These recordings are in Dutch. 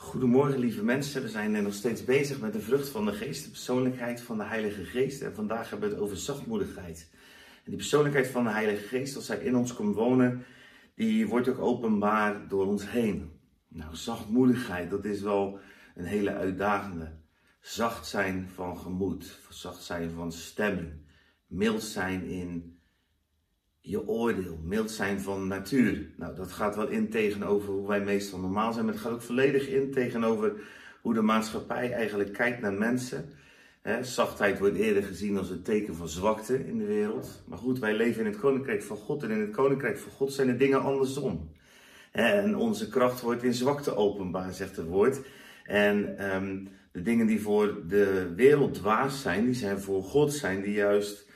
Goedemorgen lieve mensen, we zijn nog steeds bezig met de vrucht van de geest, de persoonlijkheid van de Heilige Geest. En vandaag hebben we het over zachtmoedigheid. En die persoonlijkheid van de Heilige Geest, als hij in ons komt wonen, die wordt ook openbaar door ons heen. Nou, zachtmoedigheid, dat is wel een hele uitdagende. Zacht zijn van gemoed, zacht zijn van stemming, mild zijn in je oordeel, mild zijn van natuur. Nou, dat gaat wel in tegenover hoe wij meestal normaal zijn, maar het gaat ook volledig in tegenover hoe de maatschappij eigenlijk kijkt naar mensen. zachtheid wordt eerder gezien als een teken van zwakte in de wereld. Maar goed, wij leven in het koninkrijk van God en in het koninkrijk van God zijn de dingen andersom. En onze kracht wordt in zwakte openbaar, zegt het woord. En ehm, de dingen die voor de wereld dwaas zijn, die zijn voor God zijn, die juist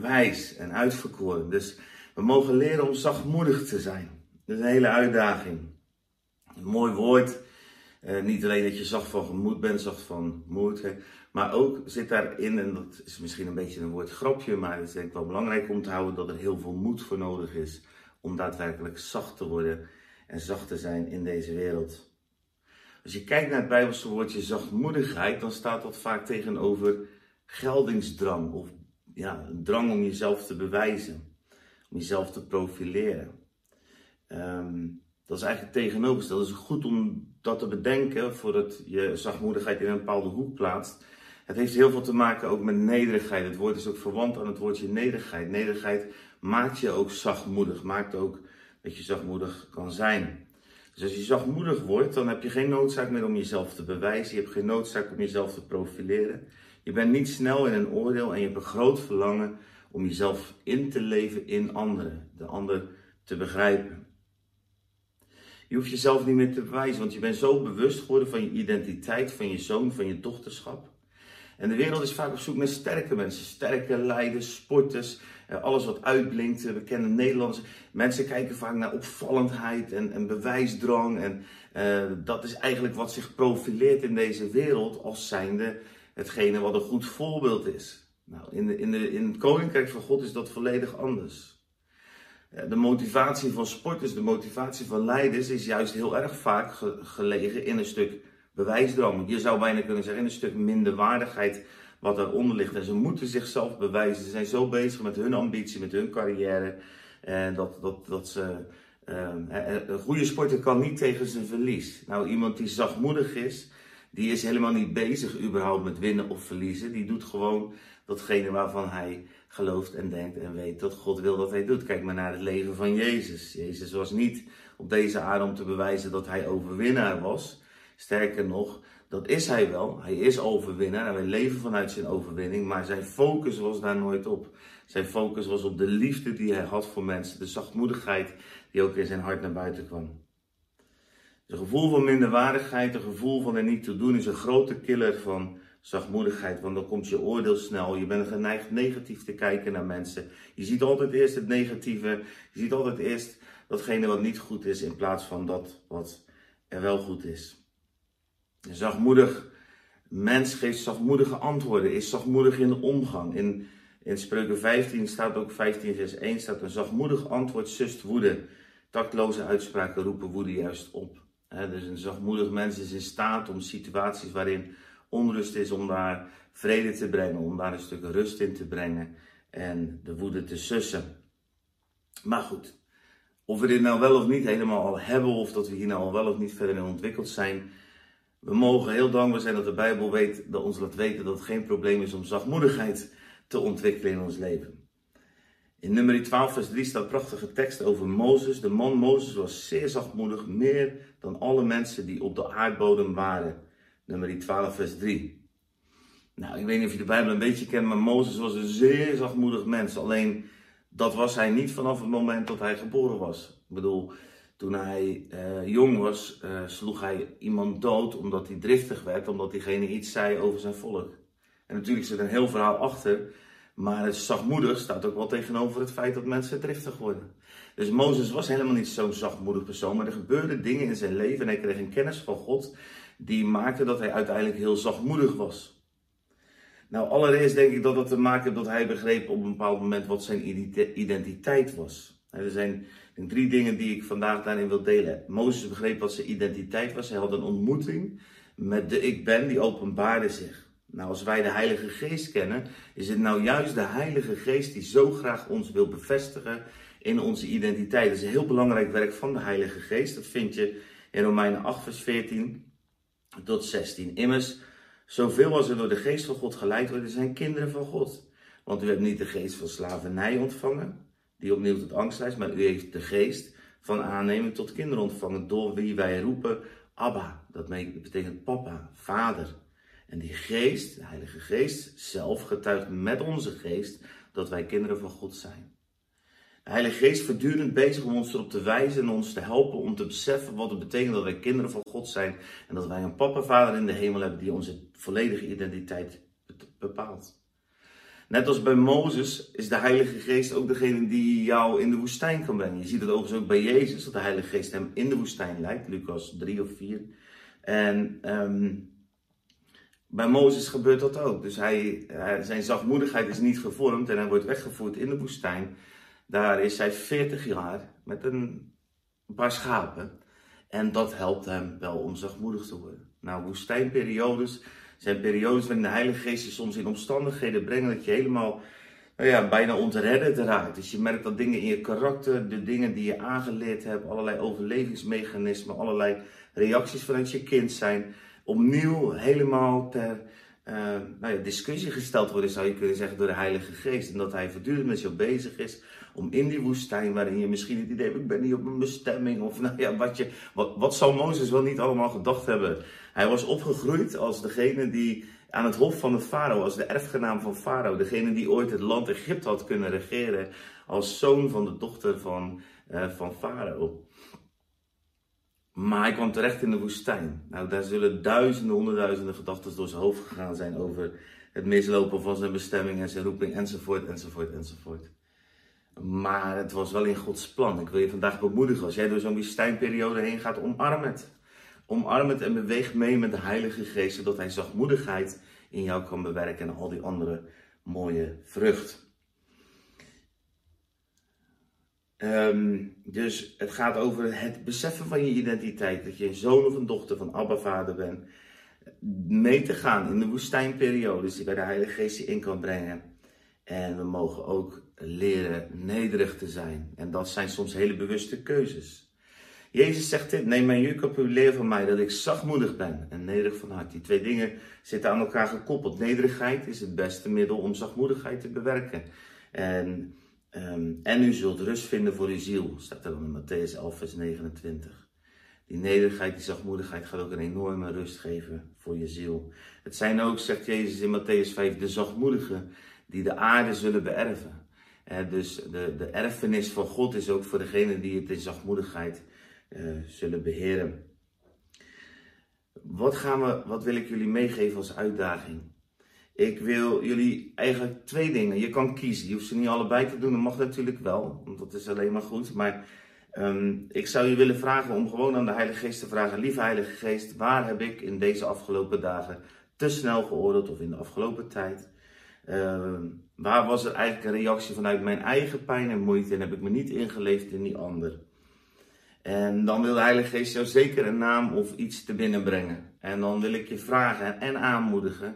wijs en uitverkoren. Dus we mogen leren om zachtmoedig te zijn. Dat is een hele uitdaging. Een mooi woord. Uh, niet alleen dat je zacht van gemoed bent, zacht van moed. Hè, maar ook zit daarin, en dat is misschien een beetje een woord grapje, maar het is denk ik wel belangrijk om te houden dat er heel veel moed voor nodig is om daadwerkelijk zacht te worden en zacht te zijn in deze wereld. Als je kijkt naar het Bijbelse woordje zachtmoedigheid, dan staat dat vaak tegenover geldingsdrang of ja, een drang om jezelf te bewijzen, om jezelf te profileren. Ehm, dat is eigenlijk tegenovergesteld. Het is goed om dat te bedenken voordat je zachtmoedigheid in een bepaalde hoek plaatst. Het heeft heel veel te maken ook met nederigheid. Het woord is ook verwant aan het woordje nederigheid. Nederigheid maakt je ook zachtmoedig, maakt ook dat je zachtmoedig kan zijn. Dus als je zachtmoedig wordt, dan heb je geen noodzaak meer om jezelf te bewijzen. Je hebt geen noodzaak om jezelf te profileren. Je bent niet snel in een oordeel en je hebt een groot verlangen om jezelf in te leven in anderen, de ander te begrijpen. Je hoeft jezelf niet meer te bewijzen, want je bent zo bewust geworden van je identiteit, van je zoon, van je dochterschap. En de wereld is vaak op zoek naar sterke mensen, sterke leiders, sporters, eh, alles wat uitblinkt. We kennen Nederlandse mensen kijken vaak naar opvallendheid en, bewijsdrang. En uh, dat is eigenlijk wat zich profileert in deze wereld als zijnde hetgene wat een goed voorbeeld is. Nou, in, de, in, de, in het koninkrijk van God is dat volledig anders. De motivatie van sporters, de motivatie van leiders is juist heel erg vaak gelegen in een stuk bewijsdrang. Je zou bijna kunnen zeggen in een stuk minderwaardigheid wat daaronder ligt. En ze moeten zichzelf bewijzen. Ze zijn zo bezig met hun ambitie, met hun carrière. En dat, dat, dat ze. Uh, een goede sporter kan niet tegen zijn verlies. Nou, iemand die zachtmoedig is, die is helemaal niet bezig überhaupt met winnen of verliezen. Die doet gewoon datgene waarvan hij gelooft en denkt en weet dat God wil dat hij doet. Kijk maar naar het leven van Jezus. Jezus was niet op deze aarde om te bewijzen dat hij overwinnaar was. Sterker nog, dat is hij wel. Hij is overwinnaar en wij leven vanuit zijn overwinning. Maar zijn focus was daar nooit op. Zijn focus was op de liefde die hij had voor mensen. De zachtmoedigheid die ook in zijn hart naar buiten kwam. Een gevoel van minderwaardigheid, een gevoel van er niet te doen, is een grote killer van zachtmoedigheid. Want dan komt je oordeel snel. Je bent geneigd negatief te kijken naar mensen. Je ziet altijd eerst het negatieve. Je ziet altijd eerst datgene wat niet goed is, in plaats van dat wat er wel goed is. Een zachtmoedig mens geeft zachtmoedige antwoorden, is zachtmoedig in de omgang. In, in Spreuken 15 staat ook 15 vers 1 staat een zachtmoedig antwoord sust woede. Taktloze uitspraken roepen woede juist op dus een zachtmoedig mens is in staat om situaties waarin onrust is, om daar vrede te brengen, om daar een stuk rust in te brengen en de woede te sussen. Maar goed, of we dit nou wel of niet helemaal al hebben, of dat we hier nou al wel of niet verder in ontwikkeld zijn, we mogen heel dankbaar zijn dat de Bijbel weet, dat ons laat weten dat het geen probleem is om zachtmoedigheid te ontwikkelen in ons leven. In nummer 12, vers 3 staat prachtige tekst over Mozes. De man Mozes was zeer zachtmoedig, meer dan alle mensen die op de aardbodem waren. Nummer 12, vers 3. Nou, ik weet niet of je de Bijbel een beetje kent, maar Mozes was een zeer zachtmoedig mens. Alleen dat was hij niet vanaf het moment dat hij geboren was. Ik bedoel, toen hij uh, jong was, uh, sloeg hij iemand dood omdat hij driftig werd, omdat diegene iets zei over zijn volk. En natuurlijk zit er een heel verhaal achter. Maar het zachtmoedig staat ook wel tegenover het feit dat mensen driftig worden. Dus Mozes was helemaal niet zo'n zachtmoedig persoon, maar er gebeurden dingen in zijn leven en hij kreeg een kennis van God die maakte dat hij uiteindelijk heel zachtmoedig was. Nou, allereerst denk ik dat dat te maken heeft dat hij begreep op een bepaald moment wat zijn identiteit was. Er zijn drie dingen die ik vandaag daarin wil delen. Mozes begreep wat zijn identiteit was. Hij had een ontmoeting met de ik ben, die openbaarde zich. Nou, als wij de Heilige Geest kennen, is het nou juist de Heilige Geest die zo graag ons wil bevestigen in onze identiteit. Dat is een heel belangrijk werk van de Heilige Geest. Dat vind je in Romeinen 8, vers 14 tot 16. Immers, zoveel als er door de Geest van God geleid worden, zijn kinderen van God. Want u hebt niet de geest van slavernij ontvangen, die opnieuw tot angst leidt, maar u heeft de geest van aannemen tot kinderen ontvangen, door wie wij roepen Abba. Dat betekent papa, vader. En die geest, de Heilige Geest, zelf getuigt met onze geest dat wij kinderen van God zijn. De Heilige Geest voortdurend bezig om ons erop te wijzen en ons te helpen om te beseffen wat het betekent dat wij kinderen van God zijn en dat wij een papa, vader in de hemel hebben die onze volledige identiteit bepaalt. Net als bij Mozes is de Heilige Geest ook degene die jou in de woestijn kan brengen. Je ziet het overigens ook bij Jezus, dat de Heilige Geest hem in de woestijn leidt, Lucas 3 of 4. En um, bij Mozes gebeurt dat ook. Dus hij, zijn zachtmoedigheid is niet gevormd en hij wordt weggevoerd in de woestijn. Daar is hij 40 jaar met een paar schapen. En dat helpt hem wel om zachtmoedig te worden. Nou, woestijnperiodes zijn periodes waarin de Heilige Geest je soms in omstandigheden brengt dat je helemaal nou ja, bijna ontredderd raakt. Dus je merkt dat dingen in je karakter, de dingen die je aangeleerd hebt, allerlei overlevingsmechanismen, allerlei reacties vanuit je kind zijn, opnieuw helemaal ter uh, nou ja, discussie gesteld worden, zou je kunnen zeggen, door de Heilige Geest. En dat hij voortdurend met jou bezig is om in die woestijn, waarin je misschien het idee hebt, ik ben niet op mijn bestemming, of nou ja, wat, je, wat, wat zal Mozes wel niet allemaal gedacht hebben. Hij was opgegroeid als degene die aan het hof van de farao, als de erfgenaam van farao, degene die ooit het land Egypte had kunnen regeren, als zoon van de dochter van, uh, van farao. Maar hij kwam terecht in de woestijn. Nou, daar zullen duizenden, honderdduizenden gedachten door zijn hoofd gegaan zijn over het mislopen van zijn bestemming en zijn roeping, enzovoort, enzovoort, enzovoort. Maar het was wel in Gods plan. Ik wil je vandaag bemoedigen, als jij door zo'n woestijnperiode heen gaat, omarm het. Omarm het en beweeg mee met de Heilige Geest, zodat Hij zachtmoedigheid in jou kan bewerken en al die andere mooie vrucht. Um, dus het gaat over het beseffen van je identiteit. Dat je een zoon of een dochter van Abba Vader bent. Mee te gaan in de woestijnperiodes die bij de Heilige Geest je in kan brengen. En we mogen ook leren nederig te zijn. En dat zijn soms hele bewuste keuzes. Jezus zegt dit, neem mijn juk op uw leer van mij, dat ik zachtmoedig ben en nederig van hart. Die twee dingen zitten aan elkaar gekoppeld. Nederigheid is het beste middel om zachtmoedigheid te bewerken. En Um, en u zult rust vinden voor uw ziel, staat er dan in Matthäus 11, vers 29. Die nederigheid, die zachtmoedigheid gaat ook een enorme rust geven voor je ziel. Het zijn ook, zegt Jezus in Matthäus 5, de zachtmoedigen die de aarde zullen beërven. dus de, de erfenis van God is ook voor degenen die het in zachtmoedigheid uh, zullen beheren. Wat, gaan we, wat wil ik jullie meegeven als uitdaging? Ik wil jullie eigenlijk twee dingen. Je kan kiezen. Je hoeft ze niet allebei te doen. Dat mag natuurlijk wel, want dat is alleen maar goed. Maar um, ik zou je willen vragen om gewoon aan de Heilige Geest te vragen: Lieve Heilige Geest, waar heb ik in deze afgelopen dagen te snel geoordeeld of in de afgelopen tijd? Uh, waar was er eigenlijk een reactie vanuit mijn eigen pijn en moeite en heb ik me niet ingeleefd in die ander? En dan wil de Heilige Geest jou zeker een naam of iets te binnenbrengen. En dan wil ik je vragen en aanmoedigen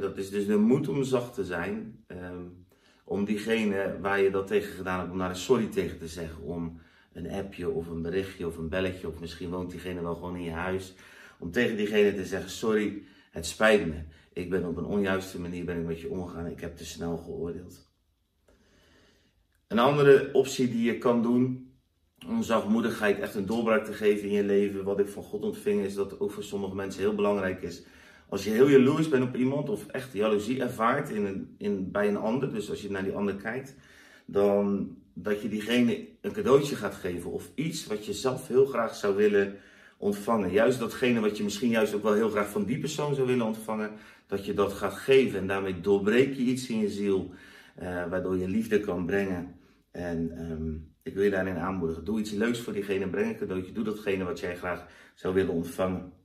dat is dus de moed om zacht te zijn. Ehm, om diegene waar je dat tegen gedaan hebt, om daar een sorry tegen te zeggen. Om een appje of een berichtje of een belletje, of misschien woont diegene wel gewoon in je huis. Om tegen diegene te zeggen: Sorry, het spijt me. Ik ben op een onjuiste manier ben ik met je omgegaan. Ik heb te snel geoordeeld. Een andere optie die je kan doen om zachtmoedigheid echt een doorbraak te geven in je leven, wat ik van God ontving, is dat ook voor sommige mensen heel belangrijk is als je heel jaloers bent op iemand of echt jaloezie ervaart in in, bij een ander, dus als je naar die ander kijkt, dan dat je diegene een cadeautje gaat geven of iets wat je zelf heel graag zou willen ontvangen. Juist datgene wat je misschien juist ook wel heel graag van die persoon zou willen ontvangen, dat je dat gaat geven. En daarmee doorbreek je iets in je ziel, uh, waardoor je liefde kan brengen. En um, ik wil je daarin aanmoedigen. Doe iets leuks voor diegene, breng een cadeautje. Doe datgene wat jij graag zou willen ontvangen.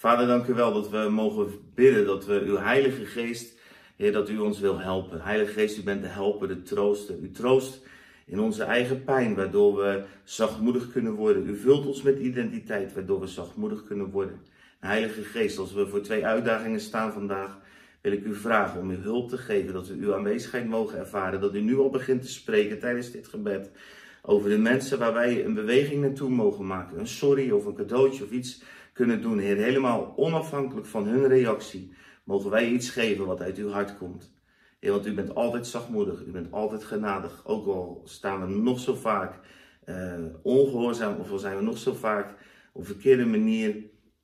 Vader, dank u wel dat we mogen bidden dat we uw Heilige Geest, Heer, dat u ons wil helpen. Heilige Geest, u bent de helper, de trooster. U troost in onze eigen pijn, waardoor we zachtmoedig kunnen worden. U vult ons met identiteit, waardoor we zachtmoedig kunnen worden. Heilige Geest, als we voor twee uitdagingen staan vandaag, wil ik u vragen om uw hulp te geven, dat we uw aanwezigheid mogen ervaren, dat u nu al begint te spreken tijdens dit gebed over de mensen waar wij een beweging naartoe mogen maken, een sorry of een cadeautje of iets kunnen doen, Heer, helemaal onafhankelijk van hun reactie, mogen wij iets geven wat uit uw hart komt. Heer, want u bent altijd zachtmoedig, u bent altijd genadig, ook al staan we nog zo vaak uh, ongehoorzaam of al zijn we nog zo vaak op verkeerde manier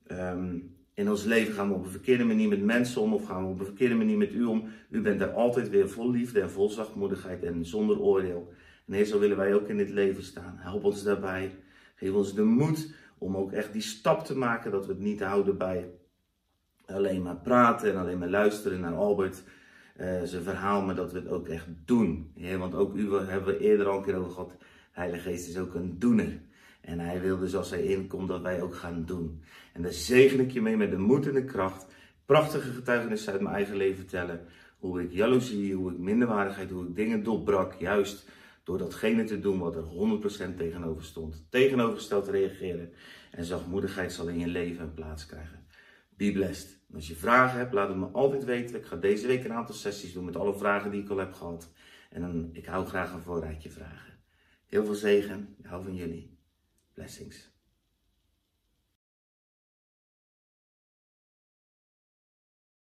um, in ons leven gaan we op een verkeerde manier met mensen om of gaan we op een verkeerde manier met u om. U bent daar altijd weer vol liefde en vol zachtmoedigheid en zonder oordeel. En Heer, zo willen wij ook in dit leven staan. Help ons daarbij. Geef ons de moed om ook echt die stap te maken dat we het niet houden bij alleen maar praten en alleen maar luisteren naar Albert uh, zijn verhaal, maar dat we het ook echt doen. Want ook u hebben we eerder al een keer over gehad. Heilige Geest is ook een doener. En hij wil dus als hij inkomt dat wij ook gaan doen. En daar zegen ik je mee met de moed en de kracht. Prachtige getuigenissen uit mijn eigen leven vertellen. Hoe ik jaloezie, hoe ik minderwaardigheid, hoe ik dingen doorbrak. Juist door datgene te doen wat er 100% tegenover stond. Tegenovergesteld reageren. En zachtmoedigheid zal in je leven plaats krijgen. Be blessed. als je vragen hebt, laat het me altijd weten. Ik ga deze week een aantal sessies doen met alle vragen die ik al heb gehad. En dan, ik hou graag een voorraadje vragen. Heel veel zegen. Ik hou van jullie. Blessings.